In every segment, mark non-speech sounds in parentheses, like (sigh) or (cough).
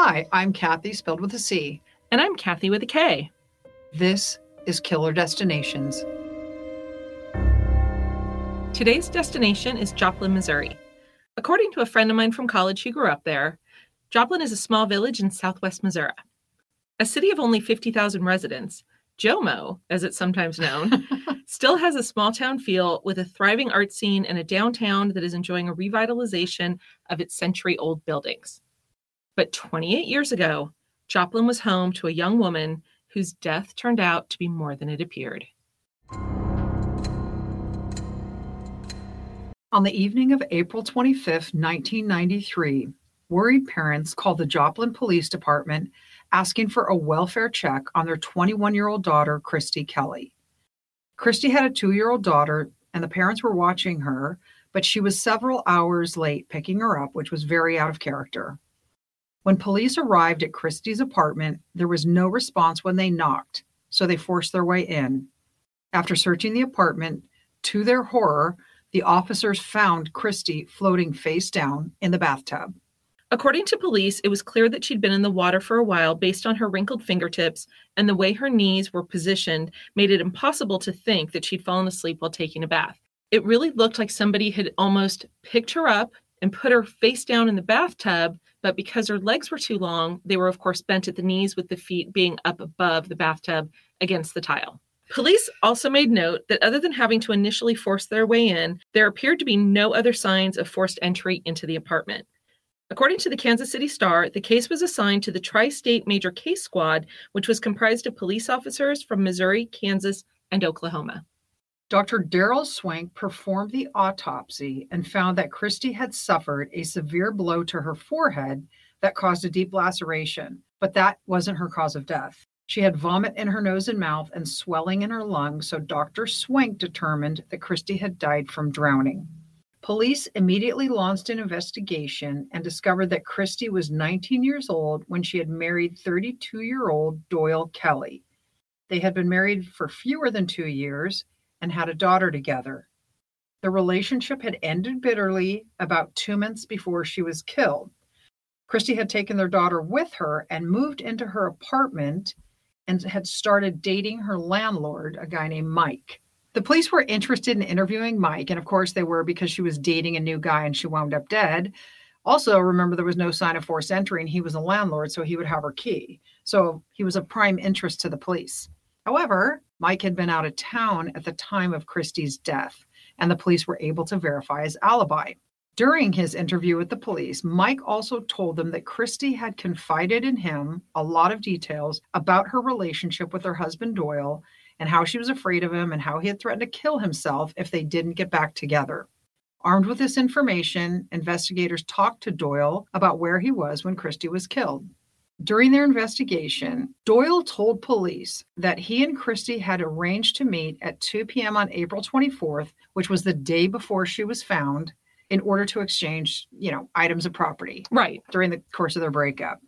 Hi, I'm Kathy, spelled with a C. And I'm Kathy with a K. This is Killer Destinations. Today's destination is Joplin, Missouri. According to a friend of mine from college who grew up there, Joplin is a small village in southwest Missouri. A city of only 50,000 residents, Jomo, as it's sometimes known, (laughs) still has a small town feel with a thriving art scene and a downtown that is enjoying a revitalization of its century old buildings. But 28 years ago, Joplin was home to a young woman whose death turned out to be more than it appeared. On the evening of April 25, 1993, worried parents called the Joplin Police Department asking for a welfare check on their 21 year old daughter, Christy Kelley. Christy had a two year old daughter, and the parents were watching her, but she was several hours late picking her up, which was very out of character. When police arrived at Christy's apartment, there was no response when they knocked, so they forced their way in. After searching the apartment, to their horror, the officers found Christy floating face down in the bathtub. According to police, it was clear that she'd been in the water for a while based on her wrinkled fingertips, and the way her knees were positioned made it impossible to think that she'd fallen asleep while taking a bath. It really looked like somebody had almost picked her up and put her face down in the bathtub, but because her legs were too long, they were, of course, bent at the knees with the feet being up above the bathtub against the tile. Police also made note that other than having to initially force their way in, there appeared to be no other signs of forced entry into the apartment. According to the Kansas City Star, the case was assigned to the Tri State Major Case Squad, which was comprised of police officers from Missouri, Kansas, and Oklahoma. Dr. Daryl Swank performed the autopsy and found that Christy had suffered a severe blow to her forehead that caused a deep laceration, but that wasn't her cause of death. She had vomit in her nose and mouth and swelling in her lungs, so Dr. Swank determined that Christy had died from drowning. Police immediately launched an investigation and discovered that Christy was 19 years old when she had married 32 year old Doyle Kelley. They had been married for fewer than two years and had a daughter together. The relationship had ended bitterly about two months before she was killed. Christy had taken their daughter with her and moved into her apartment and had started dating her landlord, a guy named Mike. The police were interested in interviewing Mike, and of course they were because she was dating a new guy and she wound up dead. Also, remember there was no sign of forced entry and he was a landlord, so he would have her key. So he was of prime interest to the police. However, Mike had been out of town at the time of Christy's death, and the police were able to verify his alibi. During his interview with the police, Mike also told them that Christy had confided in him a lot of details about her relationship with her husband Doyle and how she was afraid of him and how he had threatened to kill himself if they didn't get back together. Armed with this information, investigators talked to Doyle about where he was when Christy was killed. During their investigation, Doyle told police that he and Christy had arranged to meet at 2 p.m. on April 24th, which was the day before she was found, in order to exchange, you know, items of property. Right. During the course of their breakup.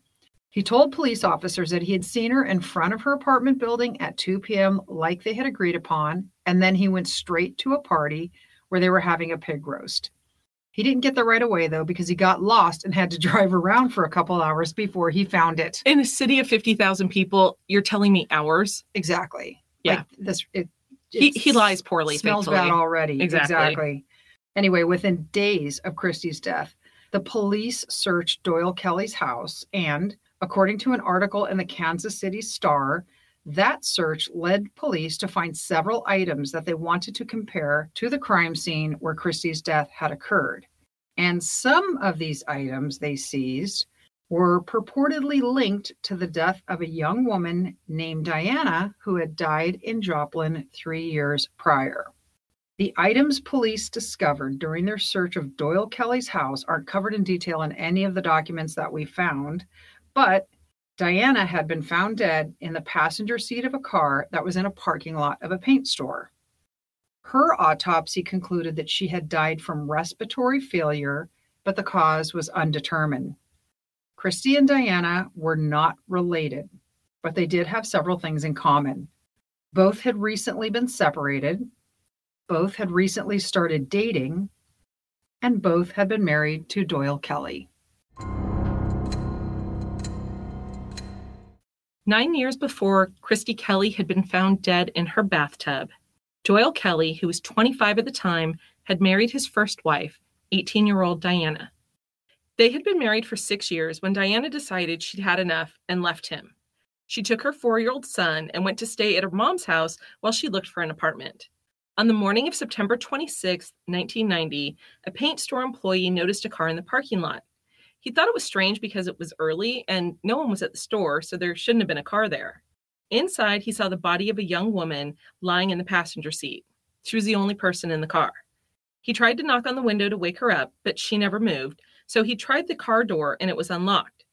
He told police officers that he had seen her in front of her apartment building at 2 p.m., like they had agreed upon, and then he went straight to a party where they were having a pig roast. He didn't get there right away, though, because he got lost and had to (laughs) drive around for a couple hours before he found it. In a city of 50,000 people, you're telling me hours? Exactly. Yeah. Like this, it, He, he lies poorly, smells thankfully. bad already. Exactly. exactly. Anyway, within days of Christy's death, the police searched Doyle Kelley's house, and according to an article in the Kansas City Star, that search led police to find several items that they wanted to compare to the crime scene where Christy's death had occurred. And some of these items they seized were purportedly linked to the death of a young woman named Diana who had died in Joplin three years prior. The items police discovered during their search of Doyle Kelley's house aren't covered in detail in any of the documents that we found, but Diana had been found dead in the passenger seat of a car that was in a parking lot of a paint store. Her autopsy concluded that she had died from respiratory failure, but the cause was undetermined. Christy and Diana were not related, but they did have several things in common. Both had recently been separated, both had recently started dating, and both had been married to Doyle Kelley. Nine years before Christy Kelley had been found dead in her bathtub, Doyle Kelley, who was 25 at the time, had married his first wife, 18 year old Diana. They had been married for six years when Diana decided she'd had enough and left him. She took her four year old son and went to stay at her mom's house while she looked for an apartment. On the morning of September 26, 1990, a paint store employee noticed a car in the parking lot. He thought it was strange because it was early and no one was at the store, so there shouldn't have been a car there. Inside, he saw the body of a young woman lying in the passenger seat. She was the only person in the car. He tried to knock on the window to wake her up, but she never moved, so he tried the car door and it was unlocked.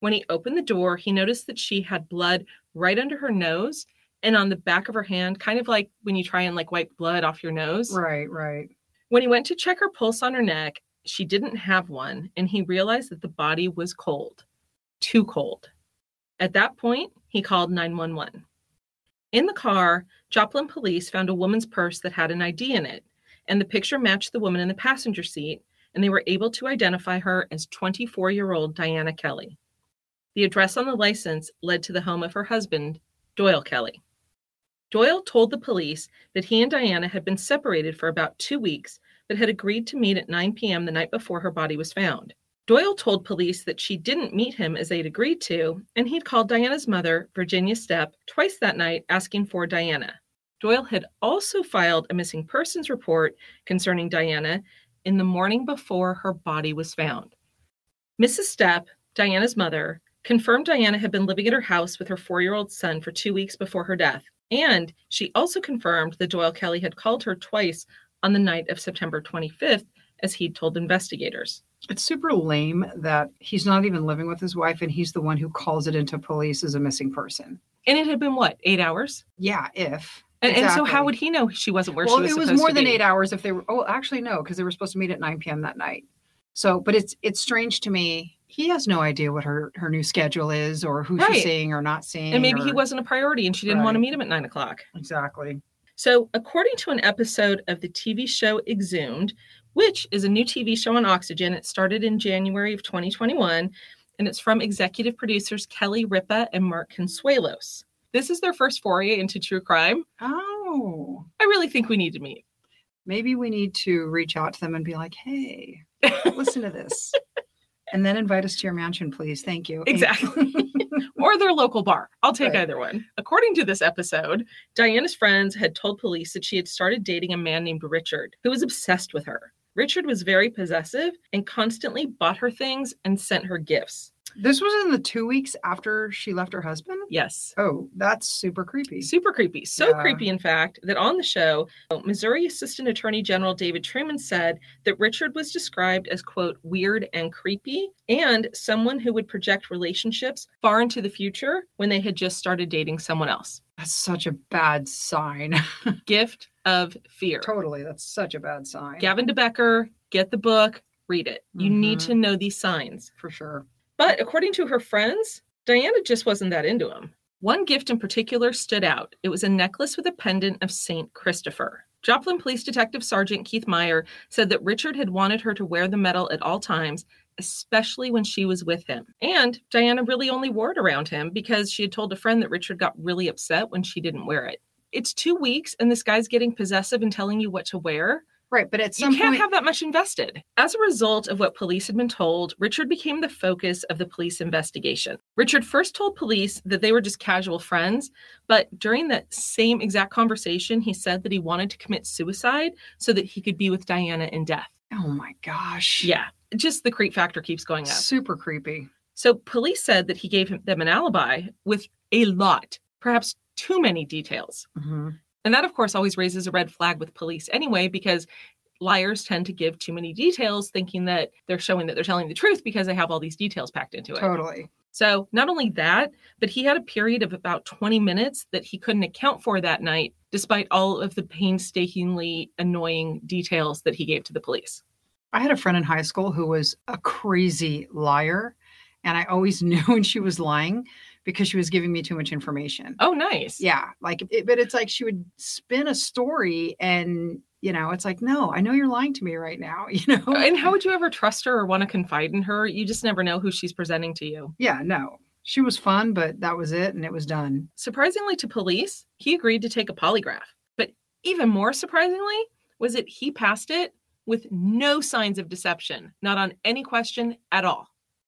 When he opened the door, he noticed that she had blood right under her nose and on the back of her hand, kind of like when you try and like wipe blood off your nose. Right, right. When he went to check her pulse on her neck, she didn't have one, and he realized that the body was cold, too cold. At that point, he called 911. In the car, Joplin police found a woman's purse that had an ID in it, and the picture matched the woman in the passenger seat, and they were able to identify her as 24 year old Diana Kelley. The address on the license led to the home of her husband, Doyle Kelley. Doyle told the police that he and Diana had been separated for about two weeks, but had agreed to meet at 9 p.m. the night before her body was found. Doyle told police that she didn't meet him as they'd agreed to, and he'd called Diana's mother, Virginia Stepp, twice that night asking for Diana. Doyle had also filed a missing persons report concerning Diana in the morning before her body was found. Mrs. Stepp, Diana's mother, confirmed Diana had been living at her house with her four year old son for two weeks before her death. And she also confirmed that Doyle Kelley had called her twice on the night of September 25th, as he'd told investigators. It's super lame that he's not even living with his wife and he's the one who calls it into police as a missing person. And it had been what, eight hours? Yeah, if. And, and so, how would he know she wasn't where well, she was Well, it was more than be? eight hours if they were. Oh, actually, no, because they were supposed to meet at 9 p.m. that night. So, but it's it's strange to me. He has no idea what her her new schedule is, or who Right. she's seeing or not seeing. And maybe he wasn't a priority and she didn't want to meet him at nine o'clock. exactly. So, according to an episode of the TV show Exhumed, which is a new TV show on Oxygen, it started in January of 2021, and it's from executive producers Kelly Ripa and Mark Consuelos. This is their first foray into true crime. Oh, I really think we need to meet. maybe we need to reach out to them and be like, "Hey, (laughs) listen to this," and then invite us to your mansion, please. Thank you. Exactly. (laughs) or their local bar. I'll take Right. either one. According to this episode, Diana's friends had told police that she had started dating a man named Richard, who was obsessed with her. Richard was very possessive and constantly bought her things and sent her gifts. This was in the two weeks after she left her husband. Yes. Oh, that's super creepy. Super creepy. So Yeah. creepy, in fact, that on the show, Missouri Assistant Attorney General David Truman said that Richard was described as, quote, weird and creepy, and someone who would project relationships far into the future when they had just started dating someone else. That's such a bad sign. (laughs) Gift of fear. totally, that's such a bad sign. Gavin de Becker, get the book, read it. You need Mhm. to know these signs. for sure. But according to her friends, Diana just wasn't that into him. One gift in particular stood out. It was a necklace with a pendant of St. Christopher. Joplin Police Detective Sergeant Keith Meyer said that Richard had wanted her to wear the medal at all times, especially when she was with him. And Diana really only wore it around him because she had told a friend that Richard got really upset when she didn't wear it. It's two weeks and this guy's getting possessive and telling you what to wear. Right. But at You can't point, have that much invested. As a result of what police had been told, Richard became the focus of the police investigation. Richard first told police that they were just casual friends, but during that same exact conversation, he said that he wanted to commit suicide so that he could be with Diana in death. oh my gosh. Yeah, just the creep factor keeps going up. Super creepy. So police said that he gave them an alibi with a lot, perhaps too many details. Mhm. And that, of course, always raises a red flag with police anyway, because liars tend to give too many details, thinking that they're showing that they're telling the truth because they have all these details packed into it. Totally. So, not only that, but he had a period of about 20 minutes that he couldn't account for that night, despite all of the painstakingly annoying details that he gave to the police. I had a friend in high school who was a crazy liar. And I always (laughs) knew when she was lying because she was giving me too much information. Oh, nice. Yeah. Like, it, but it's like she would spin a story and, you know, it's like, no, I know you're lying to me right now, (laughs) you know? Oh, and how would you ever trust her or want to confide in her? You just never know who she's presenting to you. yeah, no. She was fun, but that was it and it was done. Surprisingly to police, he agreed to take a polygraph. But even more surprisingly was that he passed it with no signs of deception, not on any question at all.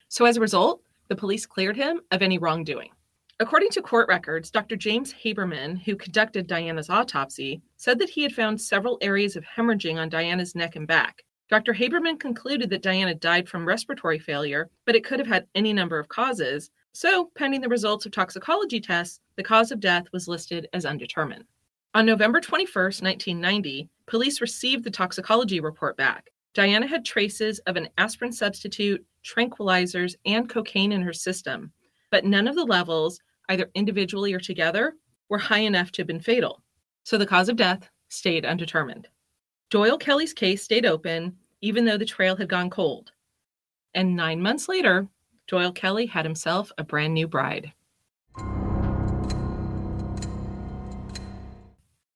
So as a result, the police cleared him of any wrongdoing. According to court records, Dr. James Haberman, who conducted Diana's autopsy, said that he had found several areas of hemorrhaging on Diana's neck and back. Dr. Haberman concluded that Diana died from respiratory failure, but it could have had any number of causes. So, pending the results of toxicology tests, the cause of death was listed as undetermined. On November 21st, 1990, police received the toxicology report back. Diana had traces of an aspirin substitute, tranquilizers, and cocaine in her system, but none of the levels, either individually or together, were high enough to have been fatal. So the cause of death stayed undetermined. Doyle Kelley's case stayed open, even though the trail had gone cold. And nine months later, Doyle Kelley had himself a brand new bride.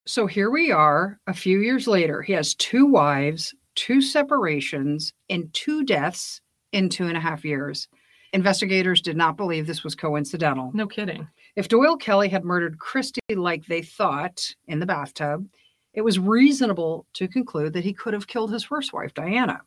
So here we are a few years later. He has two wives, two separations, and two deaths in two and a half years. Investigators did not believe this was coincidental. No kidding. If Doyle Kelley had murdered Christy like they thought in the bathtub, it was reasonable to conclude that he could have killed his first wife, Diana.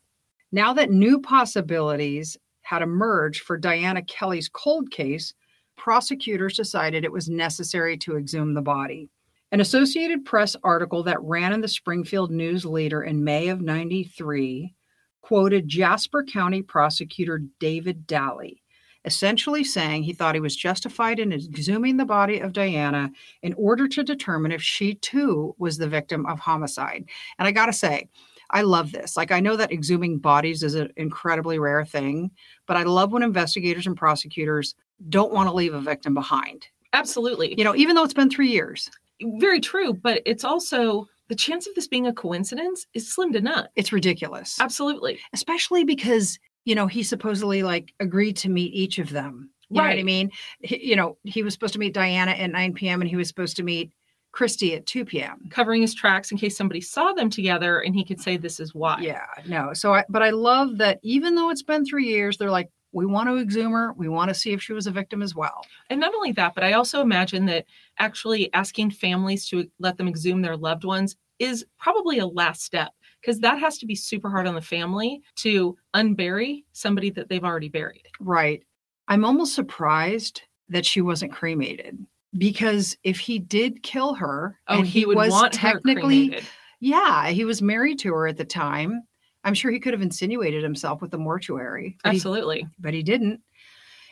Now that new possibilities had emerged for Diana Kelley's cold case, prosecutors decided it was necessary to exhume the body. An Associated Press article that ran in the Springfield News Leader in May of 93 quoted Jasper County prosecutor David Daly, essentially saying he thought he was justified in exhuming the body of Diana in order to determine if she too was the victim of homicide. And I got to say, I love this. Like, I know that exhuming bodies is an incredibly rare thing, but I love when investigators and prosecutors don't want to leave a victim behind. Absolutely. You know, even though it's been three years, Very true. But it's also the chance of this being a coincidence is slim to none. it's ridiculous. Absolutely. especially because you know he supposedly like agreed to meet each of them you know what i mean He- you know he was supposed to meet diana at 9 p.m and he was supposed to meet christy at 2 p.m Covering his tracks in case somebody saw them together and he could say this is why. yeah no so i but i love that even though it's been three years they're like we want to exhume her we want to see if she was a victim as well And not only that, but I also imagine that actually asking families to let them exhume their loved ones is probably a last step because that has to be super hard on the family to unbury somebody that they've already buried. right i'm almost surprised that she wasn't cremated because if he did kill her Oh, and he, would was want technically. Yeah, he was married to her at the time. I'm sure he could have insinuated himself with the mortuary, but, he, Absolutely. but he didn't.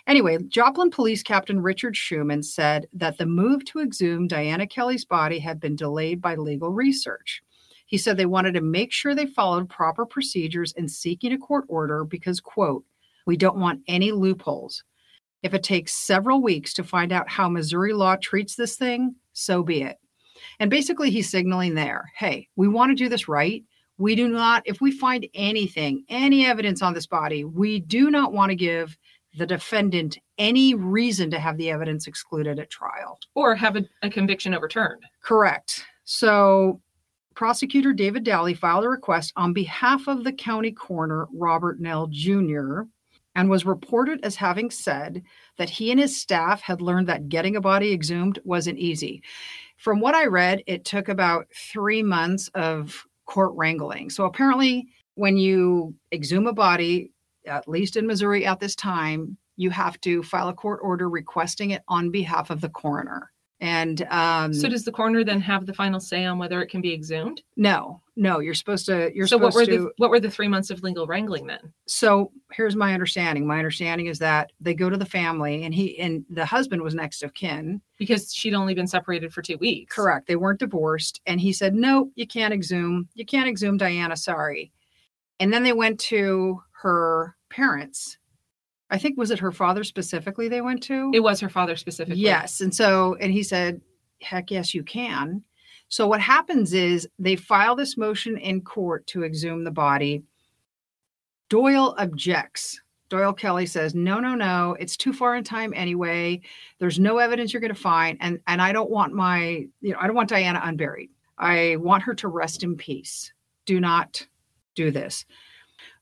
Anyway, Joplin Police Captain Richard Schumann said that the move to exhume Diana Kelley's body had been delayed by legal research. He said they wanted to make sure they followed proper procedures in seeking a court order because, quote, we don't want any loopholes. If it takes several weeks to find out how Missouri law treats this thing, so be it. And basically, he's signaling there hey, we want to do this right. We do not, if we find anything, any evidence on this body, we do not want to give the defendant any reason to have the evidence excluded at trial. Or have a, a conviction overturned. Correct. So, prosecutor David Daly filed a request on behalf of the county coroner, Robert Nell Jr., and was reported as having said that he and his staff had learned that getting a body exhumed wasn't easy. From what I read, it took about three months of court wrangling. So apparently, when you exhume a body, at least in Missouri at this time, you have to file a court order requesting it on behalf of the coroner. And um, So does the coroner then have the final say on whether it can be exhumed? no, no, you're supposed to. You're so what were to. the what were the three months of legal wrangling then? so here's my understanding. My understanding is that they go to the family, and he and the husband was next of kin. Because she'd only been separated for two weeks. Correct. They weren't divorced. And he said, No, you can't exhume. You can't exhume Diana. Sorry. And then they went to her parents. I think, was it her father specifically they went to? It was her father specifically. Yes. And so, and he said, Heck yes, you can. So what happens is they file this motion in court to exhume the body. Doyle objects. Doyle Kelley says, no, no, no, it's too far in time anyway. There's no evidence you're going to find. And, and I don't want my, you know, I don't want Diana unburied. I want her to rest in peace. Do not do this.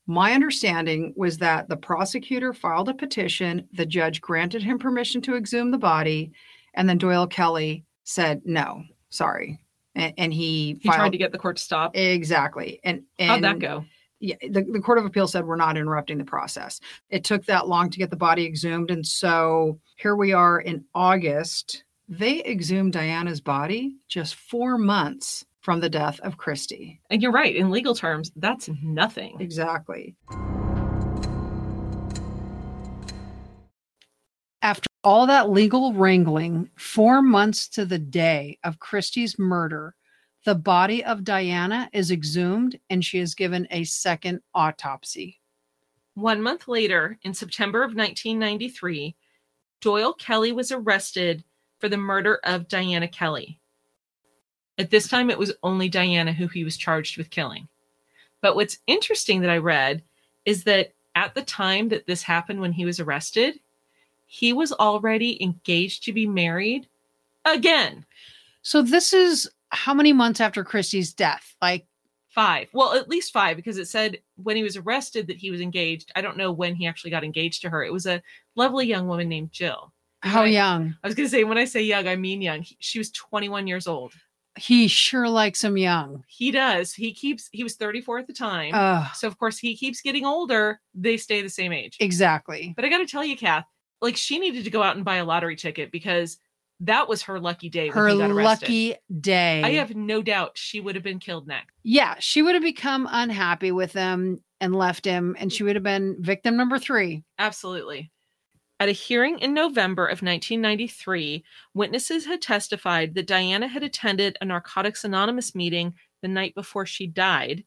My understanding was that the prosecutor filed a petition, the judge granted him permission to exhume the body, and then Doyle Kelley said, no, sorry. And, and he, He filed, tried to get the court to stop. exactly. And, and How'd that go? yeah, the, the Court of Appeal said we're not interrupting the process. It took that long to get the body exhumed. And so here we are in August. They exhumed Diana's body just four months from the death of Christy. And you're right. In legal terms, that's nothing. Exactly. After all that legal wrangling, four months to the day of Christy's murder, the body of Diana is exhumed and she is given a second autopsy. One month later, in September of 1993, Doyle Kelley was arrested for the murder of Diana Kelley. At this time, it was only Diana who he was charged with killing. But what's interesting that I read is that at the time that this happened when he was arrested, he was already engaged to be married again. So this is how many months after Christy's death? Like Five. Well, at least five, because it said when he was arrested that he was engaged. I don't know when he actually got engaged to her. It was a lovely young woman named Jill. how Right. young? I was going to say, when I say young, I mean young. He- She was 21 years old. He sure likes him young. He does. He keeps, he was 34 at the time. Uh, so, of course, he keeps getting older. They stay the same age. exactly. But I got to tell you, Kath, like she needed to go out and buy a lottery ticket because that was her lucky day. Her lucky day. I have no doubt she would have been killed next. yeah, she would have become unhappy with him and left him, and she would have been victim number three. Absolutely. At a hearing in November of 1993, witnesses had testified that Diana had attended a Narcotics Anonymous meeting the night before she died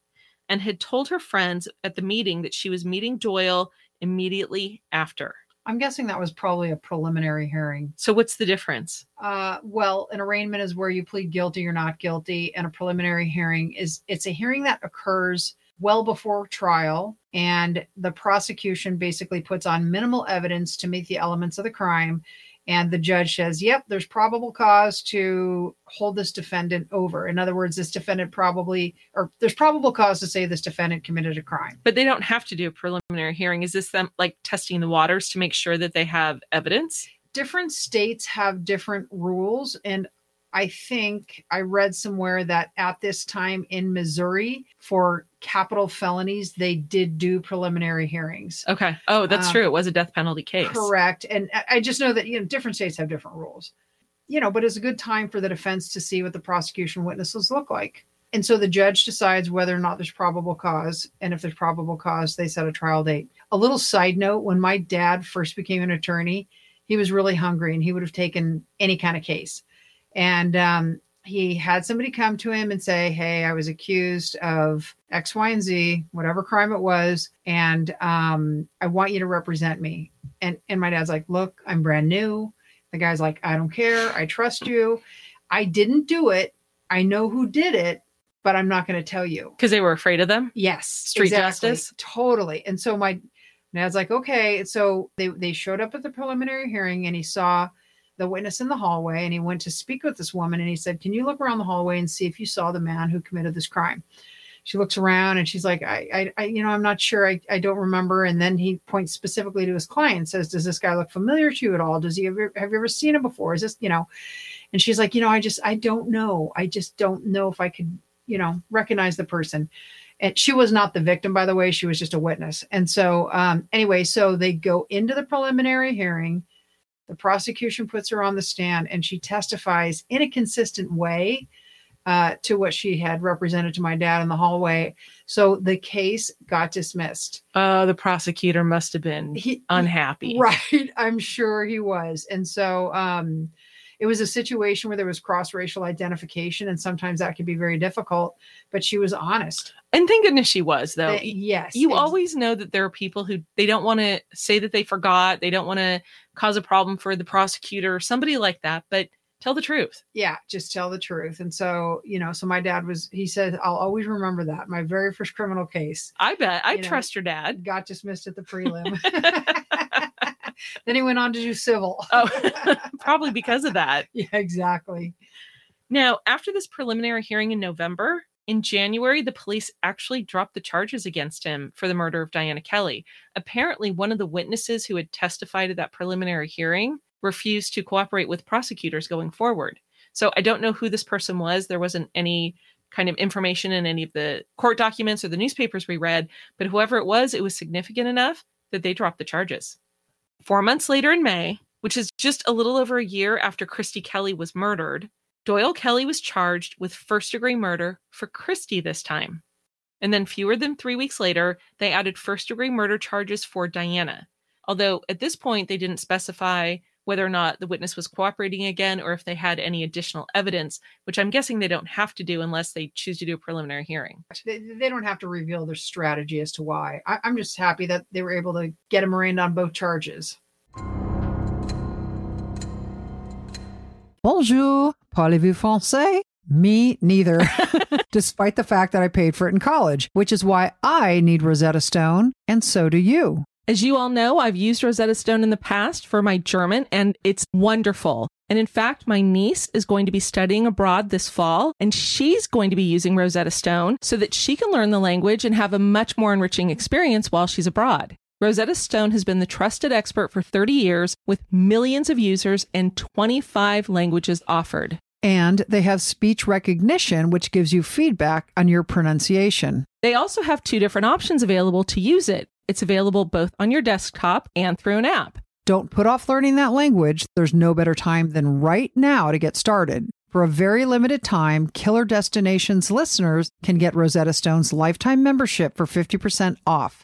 and had told her friends at the meeting that she was meeting Doyle immediately after. I'm guessing that was probably a preliminary hearing. So, what's the difference? Uh, well, an arraignment is where you plead guilty or not guilty, and a preliminary hearing is it's a hearing that occurs well before trial, and the prosecution basically puts on minimal evidence to meet the elements of the crime. And the judge says, yep, there's probable cause to hold this defendant over. In other words, this defendant probably, or there's probable cause to say this defendant committed a crime. But they don't have to do a preliminary hearing. Is this them like testing the waters to make sure that they have evidence? different states have different rules and i think i read somewhere that at this time in missouri for capital felonies they did do preliminary hearings. Okay. Oh, that's Um, true. It was a death penalty case. correct. And I- i just know that you know different states have different rules. You know but it's a good time for the defense to see what the prosecution witnesses look like. And so the judge decides whether or not there's probable cause. And if there's probable cause they set a trial date. A little side note when my dad first became an attorney he was really hungry and he would have taken any kind of case. And um, he had somebody come to him and say hey i was accused of x y and z whatever crime it was and um, i want you to represent me and and my dad's like look i'm brand new the guy's like i don't care i trust you i didn't do it i know who did it but i'm not going to tell you Because they were afraid of them. Yes, Street justice? totally. And so my dad's like, okay. So they they showed up at the preliminary hearing, and he saw the witness in the hallway, and he went to speak with this woman, and he said, "Can you look around the hallway and see if you saw the man who committed this crime?" She looks around and she's like, I, I, I you know, I'm not sure. I, I don't remember. And then he points specifically to his client and says, Does this guy look familiar to you at all? Does he ever have you ever seen him before? Is this, you know? And she's like, you know, I just I don't know. I just don't know if I could you know, recognize the person. And she was not the victim, by the way. She was just a witness. And so, um, anyway, so they go into the preliminary hearing. The prosecution puts her on the stand and she testifies in a consistent way uh, to what she had represented to my dad in the hallway. So the case got dismissed. Uh, the prosecutor must have been He- unhappy. (laughs) Right. I'm sure he was. And so um, it was a situation where there was cross racial identification, and sometimes that could be very difficult, but she was honest. And thank goodness she was, though. Yes. you always know that there are people who they don't want to say that they forgot, they don't want to cause a problem for the prosecutor or somebody like that, but tell the truth. yeah, just tell the truth. And so, you know, so my dad was, he said, I'll always remember that. My very first criminal case I bet. I You know, trust your dad. got dismissed at the prelim. (laughs) (laughs) then he went on to do civil. Oh, (laughs) probably because of that. yeah, exactly. Now, after this preliminary hearing in November, in January, the police actually dropped the charges against him for the murder of Diana Kelley. Apparently, one of the witnesses who had testified at that preliminary hearing refused to cooperate with prosecutors going forward. So I don't know who this person was. There wasn't any kind of information in any of the court documents or the newspapers we read, but whoever it was, it was significant enough that they dropped the charges. Four months later in May, which is just a little over a year after Christy Kelley was murdered, Doyle Kelley was charged with first degree murder for Christy this time. And then, fewer than three weeks later, they added first degree murder charges for Diana. Although at this point, they didn't specify whether or not the witness was cooperating again or if they had any additional evidence, which I'm guessing they don't have to do unless they choose to do a preliminary hearing. They, they don't have to reveal their strategy as to why. I, I'm just happy that they were able to get him arraigned on both charges. Bonjour. Parlez-vous français? Me neither, (laughs) (laughs) despite the fact that I paid for it in college, which is why I need Rosetta Stone, and so do you. As you all know, I've used Rosetta Stone in the past for my German, and it's wonderful. And in fact, my niece is going to be studying abroad this fall, and she's going to be using Rosetta Stone so that she can learn the language and have a much more enriching experience while she's abroad. Rosetta Stone has been the trusted expert for 30 years with millions of users and 25 languages offered. And they have speech recognition, which gives you feedback on your pronunciation. They also have two different options available to use it. It's available both on your desktop and through an app. Don't put off learning that language. There's no better time than right now to get started. For a very limited time, Killer Destinations listeners can get Rosetta Stone's lifetime membership for 50% off.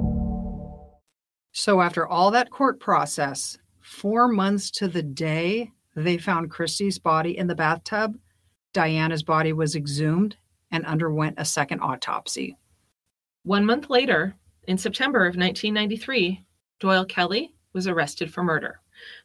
So after all that court process, four months to the day they found Christy's body in the bathtub, Diana's body was exhumed and underwent a second autopsy. One month later, in September of 1993, Doyle Kelley was arrested for murder.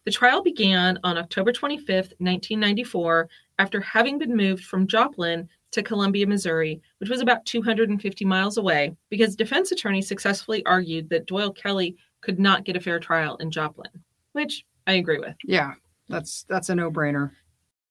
The trial began on October 25th, 1994, after having been moved from Joplin to Columbia, Missouri, which was about 250 miles away, because defense attorneys successfully argued that Doyle Kelley could not get a fair trial in Joplin, which I agree with. Yeah, that's that's a no-brainer.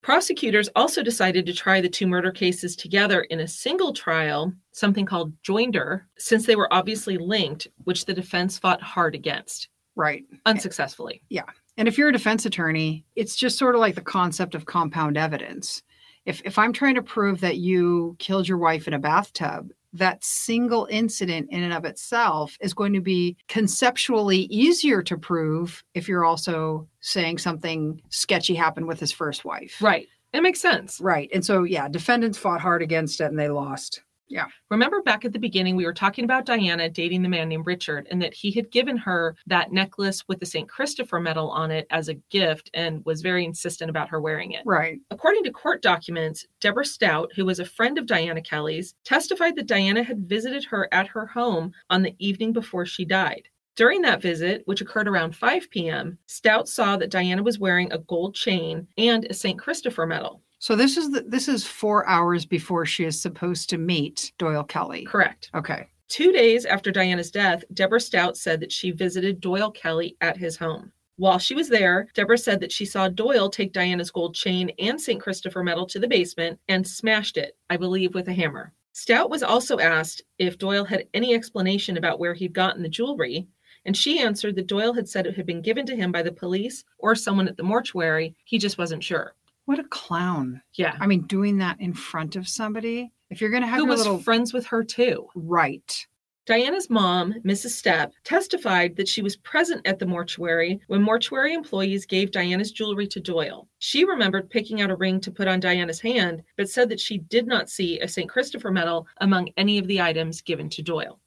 Prosecutors also decided to try the two murder cases together in a single trial, something called joinder, since they were obviously linked, which the defense fought hard against, Right. unsuccessfully. Yeah. And if you're a defense attorney, it's just sort of like the concept of compound evidence. If if I'm trying to prove that you killed your wife in a bathtub, that single incident in and of itself is going to be conceptually easier to prove if you're also saying something sketchy happened with his first wife. Right. It makes sense. Right. And so yeah, defendants fought hard against it and they lost. Yeah. Remember back at the beginning, we were talking about Diana dating the man named Richard and that he had given her that necklace with the St. Christopher medal on it as a gift and was very insistent about her wearing it. Right. According to court documents, Deborah Stout, who was a friend of Diana Kelley's, testified that Diana had visited her at her home on the evening before she died. During that visit, which occurred around 5 p.m., Stout saw that Diana was wearing a gold chain and a St. Christopher medal. So this is the, this is four hours before she is supposed to meet Doyle Kelley. Correct. Okay. Two days after Diana's death, Deborah Stout said that she visited Doyle Kelley at his home. While she was there, Deborah said that she saw Doyle take Diana's gold chain and St. Christopher medal to the basement and smashed it, I believe, with a hammer. Stout was also asked if Doyle had any explanation about where he'd gotten the jewelry, and she answered that Doyle had said it had been given to him by the police or someone at the mortuary. He just wasn't sure. What a clown. Yeah. I mean, doing that in front of somebody. If you're going to have Who was little friends with her too. right. Diana's mom, Mrs. Stepp, testified that she was present at the mortuary when mortuary employees gave Diana's jewelry to Doyle. She remembered picking out a ring to put on Diana's hand, but said that she did not see a St. Christopher medal among any of the items given to Doyle.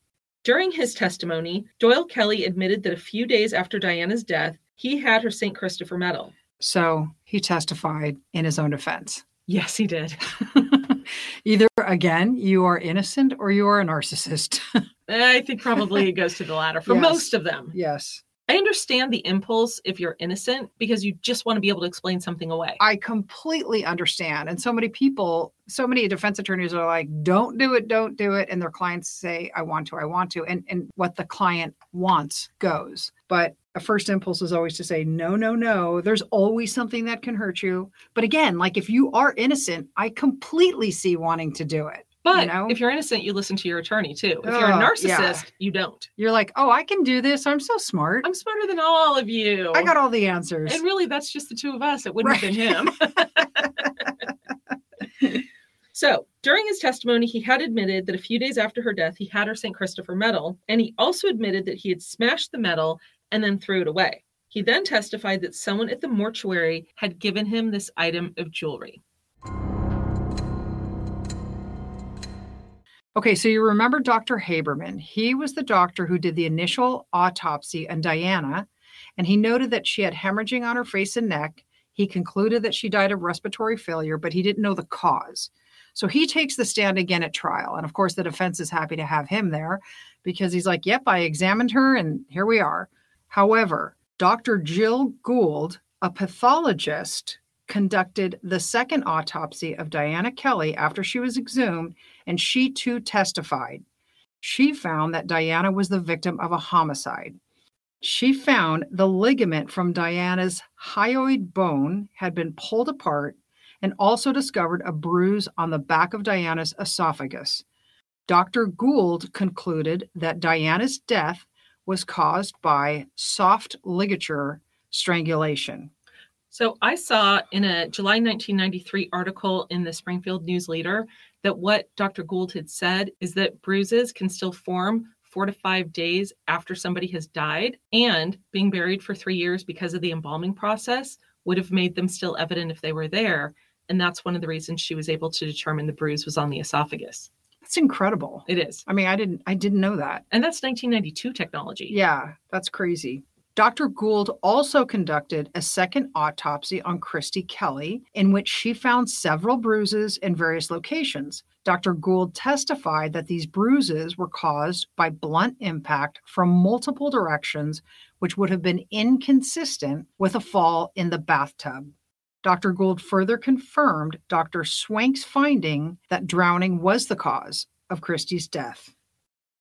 During his testimony, Doyle Kelley admitted that a few days after Diana's death, he had her St. Christopher medal. So he testified in his own defense. Yes, he did. (laughs) Either again, you are innocent or you are a narcissist. (laughs) Eh, I think probably it goes to the latter for Yes. most of them. yes. I understand the impulse if you're innocent because you just want to be able to explain something away. I completely understand. And so many people, so many defense attorneys are like, don't do it, don't do it. And their clients say, I want to, I want to. And, and what the client wants goes. But a first impulse is always to say, no, no, no. There's always something that can hurt you. But again, like if you are innocent, I completely see wanting to do it. But know? if you're innocent, you listen to your attorney too. If you're a narcissist, yeah. you don't. You're like, oh, I can do this. I'm so smart. I'm smarter than all of you. I got all the answers. And really, that's just the two of us. It wouldn't have been him. (laughs) so, during his testimony, he had admitted that a few days after her death, he had her St. Christopher medal, and he also admitted that he had smashed the medal and then threw it away. He then testified that someone at the mortuary had given him this item of jewelry. Okay, so you remember Dr. Haberman. He was the doctor who did the initial autopsy on Diana, and he noted that she had hemorrhaging on her face and neck. He concluded that she died of respiratory failure, but he didn't know the cause. So he takes the stand again at trial. And of course, the defense is happy to have him there because he's like, yep, I examined her, and here we are. However, Dr. Jill Gould, a pathologist, conducted the second autopsy of Diana Kelley after she was exhumed, and she too testified. She found that Diana was the victim of a homicide. She found the ligament from Diana's hyoid bone had been pulled apart and also discovered a bruise on the back of Diana's esophagus. Dr. Gould concluded that Diana's death was caused by soft ligature strangulation. So I saw in a July 1993 article in the Springfield News Leader that what Dr. Gould had said is that bruises can still form four to five days after somebody has died, and being buried for three years because of the embalming process would have made them still evident if they were there. And that's one of the reasons she was able to determine the bruise was on the esophagus. That's incredible. It is. I mean, I didn't I didn't know that. And that's 1992 technology. Yeah, that's crazy. Dr. Gould also conducted a second autopsy on Christy Kelley, in which she found several bruises in various locations. Dr. Gould testified that these bruises were caused by blunt impact from multiple directions, which would have been inconsistent with a fall in the bathtub. Dr. Gould further confirmed Dr. Swank's finding that drowning was the cause of Christy's death.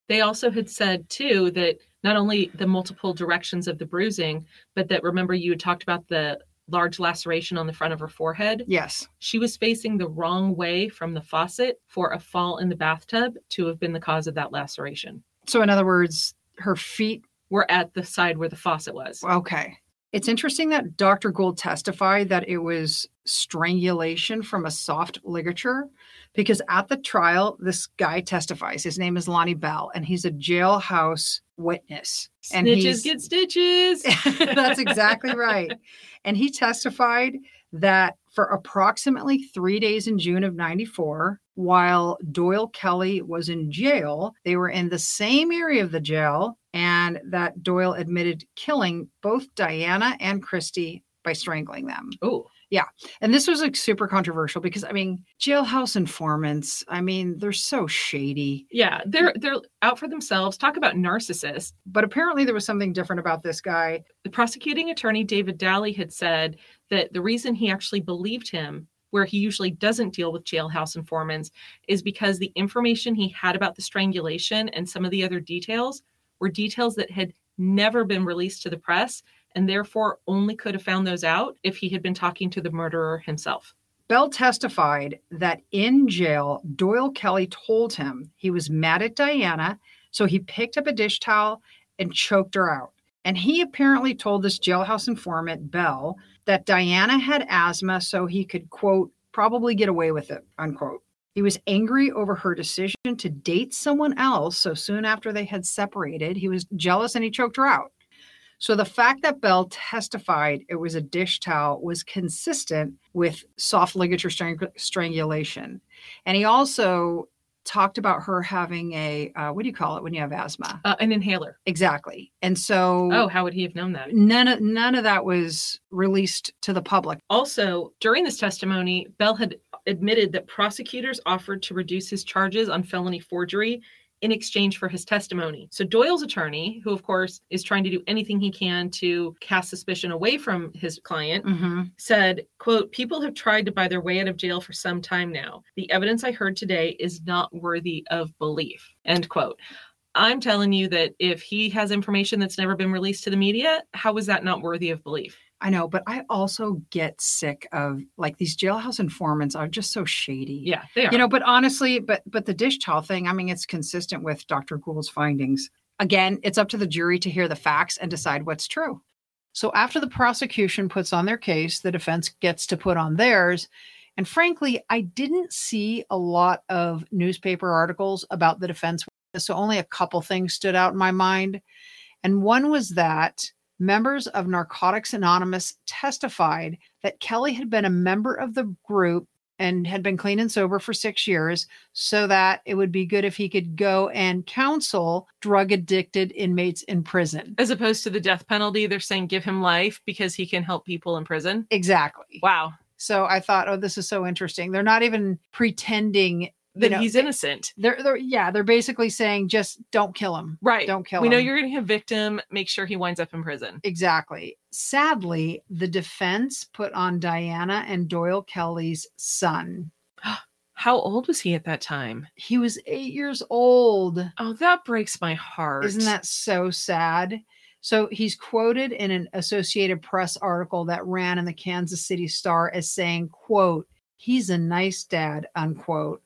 They also had said, too, that not only the multiple directions of the bruising, but that remember you had talked about the large laceration on the front of her forehead. Yes. She was facing the wrong way from the faucet for a fall in the bathtub to have been the cause of that laceration. So, in other words, her feet We're at the side where the faucet was. Okay. It's interesting that Dr. Gould testified that it was strangulation from a soft ligature because at the trial, this guy testifies. His name is Lonnie Bell, and he's a jailhouse witness. And he's- Snitches get stitches. (laughs) That's exactly right. And he testified that For approximately three days in June of 94, while Doyle Kelley was in jail, they were in the same area of the jail, and that Doyle admitted killing both Diana and Christy by strangling them. Oh, Yeah. And this was like super controversial because I mean, jailhouse informants, I mean, they're so shady. yeah, they're they're out for themselves. Talk about narcissists. But apparently there was something different about this guy. The prosecuting attorney David Daly had said that the reason he actually believed him, where he usually doesn't deal with jailhouse informants, is because the information he had about the strangulation and some of the other details were details that had never been released to the press and therefore only could have found those out if he had been talking to the murderer himself. Bell testified that in jail, Doyle Kelley told him he was mad at Diana, so he picked up a dish towel and choked her out. And he apparently told this jailhouse informant, Bell, that Diana had asthma, so he could, quote, probably get away with it, unquote. He was angry over her decision to date someone else. So soon after they had separated, he was jealous and he choked her out. So the fact that Bell testified it was a dish towel was consistent with soft ligature strang- strangulation. And he also talked about her having a uh, what do you call it when you have asthma? Uh, an inhaler. Exactly. And so Oh, how would he have known that? none of none of that was released to the public. Also, during this testimony, Bell had admitted that prosecutors offered to reduce his charges on felony forgery in exchange for his testimony. So Doyle's attorney, who of course is trying to do anything he can to cast suspicion away from his client, Mhm. said, quote, people have tried to buy their way out of jail for some time now. The evidence I heard today is not worthy of belief. End quote. I'm telling you that if he has information that's never been released to the media, how is that not worthy of belief? I know, but I also get sick of like these jailhouse informants are just so shady. Yeah, they are. You know, but honestly, but but the dish towel thing, I mean, it's consistent with Dr. Gould's findings. Again, it's up to the jury to hear the facts and decide what's true. So after the prosecution puts on their case, the defense gets to put on theirs. And frankly, I didn't see a lot of newspaper articles about the defense. So only a couple things stood out in my mind. And one was that members of Narcotics Anonymous testified that Kelley had been a member of the group and had been clean and sober for six years, so that it would be good if he could go and counsel drug addicted inmates in prison. as opposed to the death penalty they're saying give him life because he can help people in prison Exactly. wow So I thought, oh, this is so interesting. They're not even pretending that you know, he's innocent They're, they're yeah, they're basically saying just don't kill him. right Don't kill him. we know you're going to have victim make sure he winds up in prison Exactly. Sadly, the defense put on Diana and Doyle Kelley's son. (gasps) how old was he at that time He was eight years old. oh that breaks my heart Isn't that so sad? So he's quoted in an Associated Press article that ran in the Kansas City Star as saying, quote, he's a nice dad, unquote.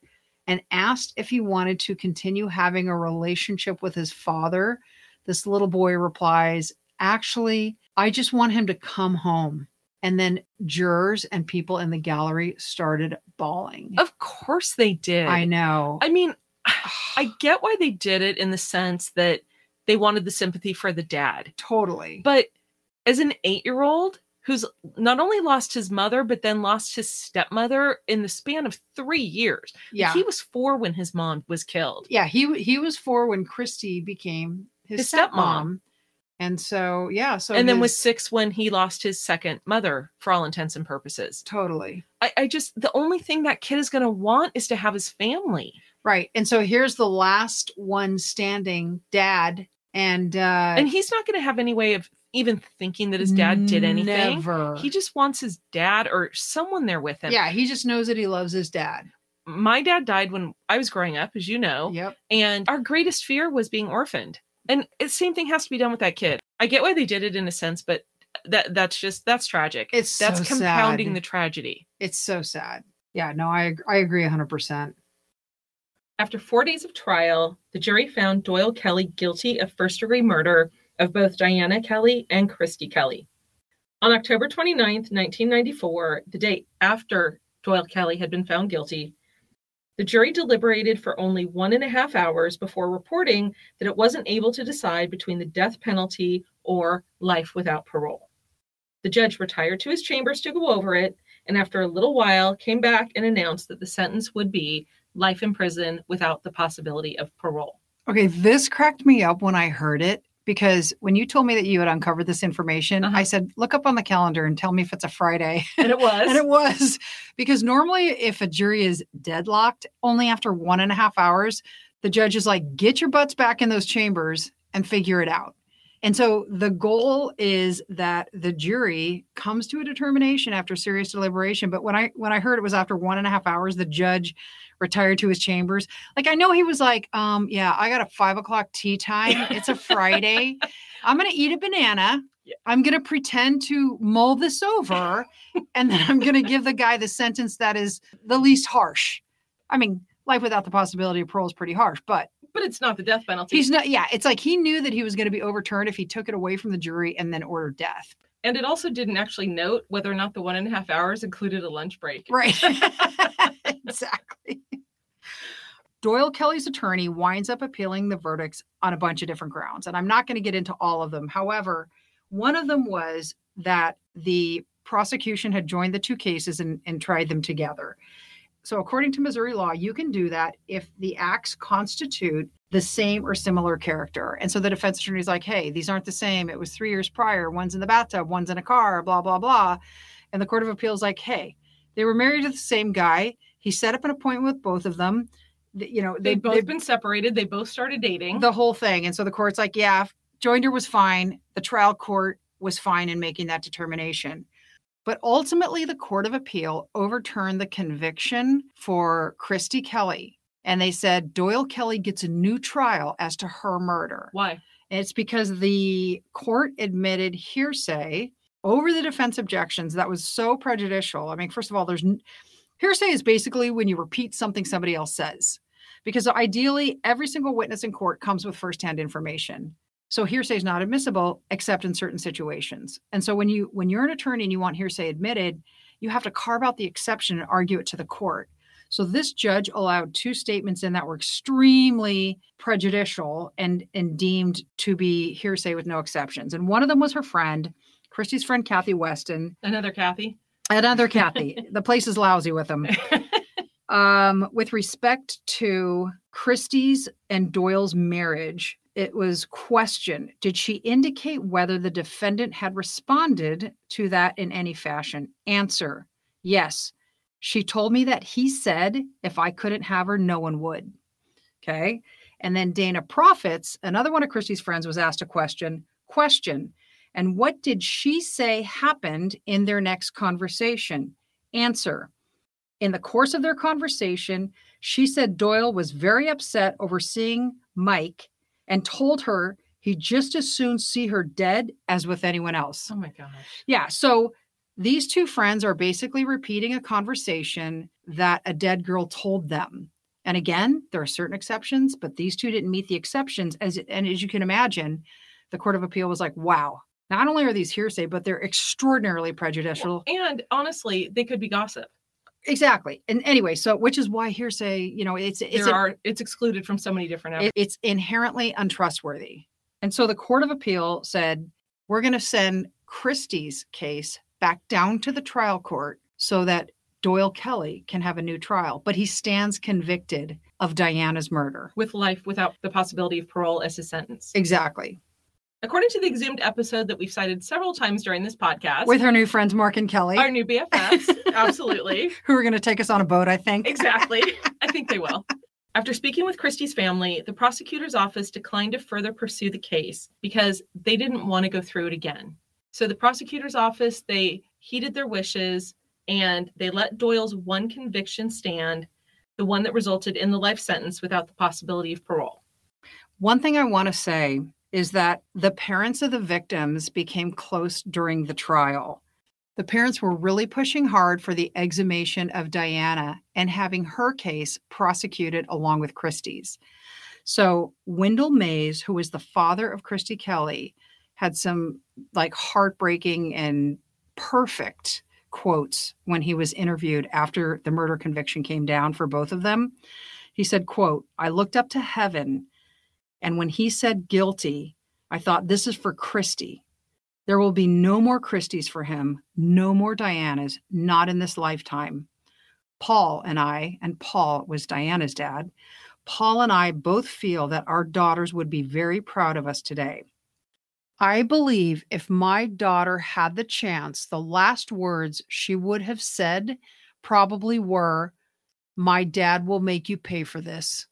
And asked if he wanted to continue having a relationship with his father, this little boy replies, Actually, I just want him to come home. And then jurors and people in the gallery started bawling. of course they did I know. i mean (sighs) i get why they did it in the sense that they wanted the sympathy for the dad totally. But as an eight year old who's not only lost his mother, but then lost his stepmother in the span of three years. yeah. He was four when his mom was killed. yeah he he was four when christy became his, His stepmom. stepmom. and so yeah so and then was six when he lost his second mother for all intents and purposes. totally I, I just, the only thing that kid is going to want is to have his family. right and so here's the last one standing dad and uh and he's not going to have any way of even thinking that his dad did anything. never He just wants his dad or someone there with him. yeah he just knows that he loves his dad My dad died when I was growing up, as you know. yep And our greatest fear was being orphaned. And the same thing has to be done with that kid. I get why they did it in a sense, but that that's just that's tragic. It's that's so compounding sad. the tragedy. it's so sad yeah no i i agree 100% After four days of trial, the jury found Doyle Kelley guilty of first degree murder of both Diana Kelley and Christy Kelley. On October 29th, 1994, the day after Doyle Kelley had been found guilty, the jury deliberated for only one and a half hours before reporting that it wasn't able to decide between the death penalty or life without parole. The judge retired to his chambers to go over it, and after a little while came back and announced that the sentence would be life in prison without the possibility of parole. Okay, this cracked me up when I heard it because when you told me that you had uncovered this information, Uh-huh. I said, look up on the calendar and tell me if it's a Friday. (laughs) And it was. and it was because normally, if a jury is deadlocked, only after one and a half hours, the judge is like, get your butts back in those chambers and figure it out. And so the goal is that the jury comes to a determination after serious deliberation. But when I when I heard it was after one and a half hours, the judge retired to his chambers. Like I know he was like, um, yeah, I got a five o'clock tea time. It's a Friday. (laughs) I'm gonna eat a banana. Yeah. I'm gonna pretend to mull this over, and then I'm gonna give the guy the sentence that is the least harsh. I mean, life without the possibility of parole is pretty harsh, but but it's not the death penalty. he's not. Yeah, it's like he knew that he was going to be overturned if he took it away from the jury and then ordered death. and it also didn't actually note whether or not the one and a half hours included a lunch break. Right. (laughs) (laughs) exactly. Doyle Kelley's attorney winds up appealing the verdicts on a bunch of different grounds. And I'm not going to get into all of them. However, one of them was that the prosecution had joined the two cases and, and tried them together. So, according to Missouri law, you can do that if the acts constitute the same or similar character. And so the defense attorney is like, hey, these aren't the same. It was three years prior. One's in the bathtub, one's in a car, blah, blah, blah. And the Court of Appeals, like, hey, they were married to the same guy. He set up an appointment with both of them. Th- You know, They've both they- been separated. They both started dating. the whole thing. And so the court's like, yeah, Joinder was fine. The trial court was fine in making that determination. But ultimately, the Court of Appeal overturned the conviction for Christy Kelley. And they said Doyle Kelley gets a new trial as to her murder. Why? It's because the court admitted hearsay over the defense objections that was so prejudicial. I mean, first of all, there's n- hearsay is basically when you repeat something somebody else says, because ideally, every single witness in court comes with firsthand information. So hearsay is not admissible except in certain situations. And so when you when you're an attorney and you want hearsay admitted, you have to carve out the exception and argue it to the court. So this judge allowed two statements in that were extremely prejudicial and and deemed to be hearsay with no exceptions. And one of them was her friend, Christy's friend Kathy Weston, Another Kathy. another Kathy. (laughs) the place is lousy with them. (laughs) Um, with respect to Christy's and Doyle's marriage, it was question Did she indicate whether the defendant had responded to that in any fashion? Answer Yes. She told me that he said if I couldn't have her, no one would. Okay. And then Dana Profits, another one of Christy's friends, was asked a question. Question. And what did she say happened in their next conversation? Answer. In the course of their conversation, she said Doyle was very upset over seeing Mike and told her he'd just as soon see her dead as with anyone else. Oh my gosh. Yeah. So these two friends are basically repeating a conversation that a dead girl told them. And again, there are certain exceptions, but these two didn't meet the exceptions. As and as you can imagine, the Court of Appeal was like, wow, not only are these hearsay, but they're extraordinarily prejudicial. And honestly, they could be gossip. Exactly. And anyway, so which is why hearsay, you know, it's it's there are it's excluded from so many different avenues. it's inherently untrustworthy. And so the Court of Appeal said, we're going to send Christy's case back down to the trial court so that Doyle Kelley can have a new trial. But he stands convicted of Diana's murder. with life without the possibility of parole as his sentence. Exactly. According to the exhumed episode that we've cited several times during this podcast, With her new friends, Mark and Kelly, our new BFFs, (laughs) absolutely. who are going to take us on a boat, I think. Exactly. (laughs) I think they will. After speaking with Christy's family, the prosecutor's office declined to further pursue the case because they didn't want to go through it again. So the prosecutor's office, they heeded their wishes and they let Doyle's one conviction stand, the one that resulted in the life sentence without the possibility of parole. One thing I want to say is that the parents of the victims became close during the trial. The parents were really pushing hard for the exhumation of Diana and having her case prosecuted along with Christy's. So, Wendell Mays, who was the father of Christy Kelley, had some like heartbreaking and perfect quotes when he was interviewed after the murder conviction came down for both of them. He said, quote, I looked up to heaven and when he said guilty, I thought this is for Christy. There will be no more Christies for him, no more Dianas, not in this lifetime. Paul and I, and Paul was Diana's dad, Paul and I both feel that our daughters would be very proud of us today. I believe if my daughter had the chance, the last words she would have said probably were, My dad will make you pay for this.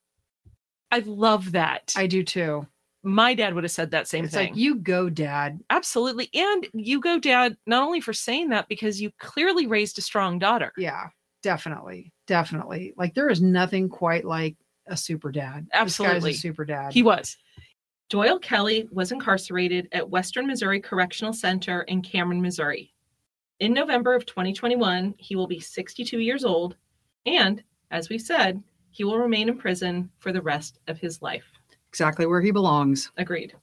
I love that. I do too. My dad would have said that same it's thing. like, you go, dad. Absolutely. And you go, dad, not only for saying that, because you clearly raised a strong daughter. Yeah, definitely. Definitely. Like, there is nothing quite like a super dad. This Absolutely. guy's a super dad. He was. Doyle Kelley was incarcerated at Western Missouri Correctional Center in Cameron, Missouri. In November of 2021, he will be 62 years old, and as we've said, he will remain in prison for the rest of his life. exactly where he belongs. Agreed.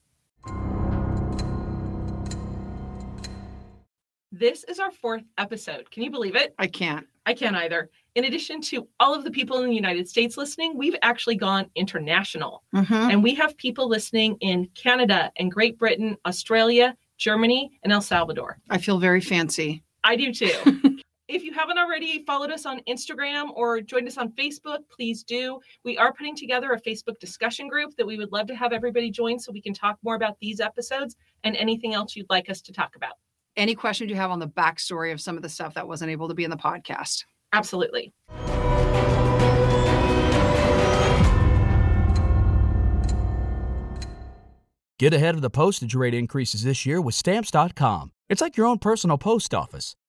This is our fourth episode. Can you believe it? I can't. I can't either. In addition to all of the people in the United States listening, we've actually gone international. Mm-hmm. And we have people listening in Canada and Great Britain, Australia, Germany, and El Salvador. I feel very fancy. I do too. (laughs) if you haven't already followed us on Instagram or joined us on Facebook, please do. We are putting together a Facebook discussion group that we would love to have everybody join so we can talk more about these episodes and anything else you'd like us to talk about. Any questions you have on the backstory of some of the stuff that wasn't able to be in the podcast? Absolutely. Get ahead of the postage rate increases this year with Stamps.com. It's like your own personal post office.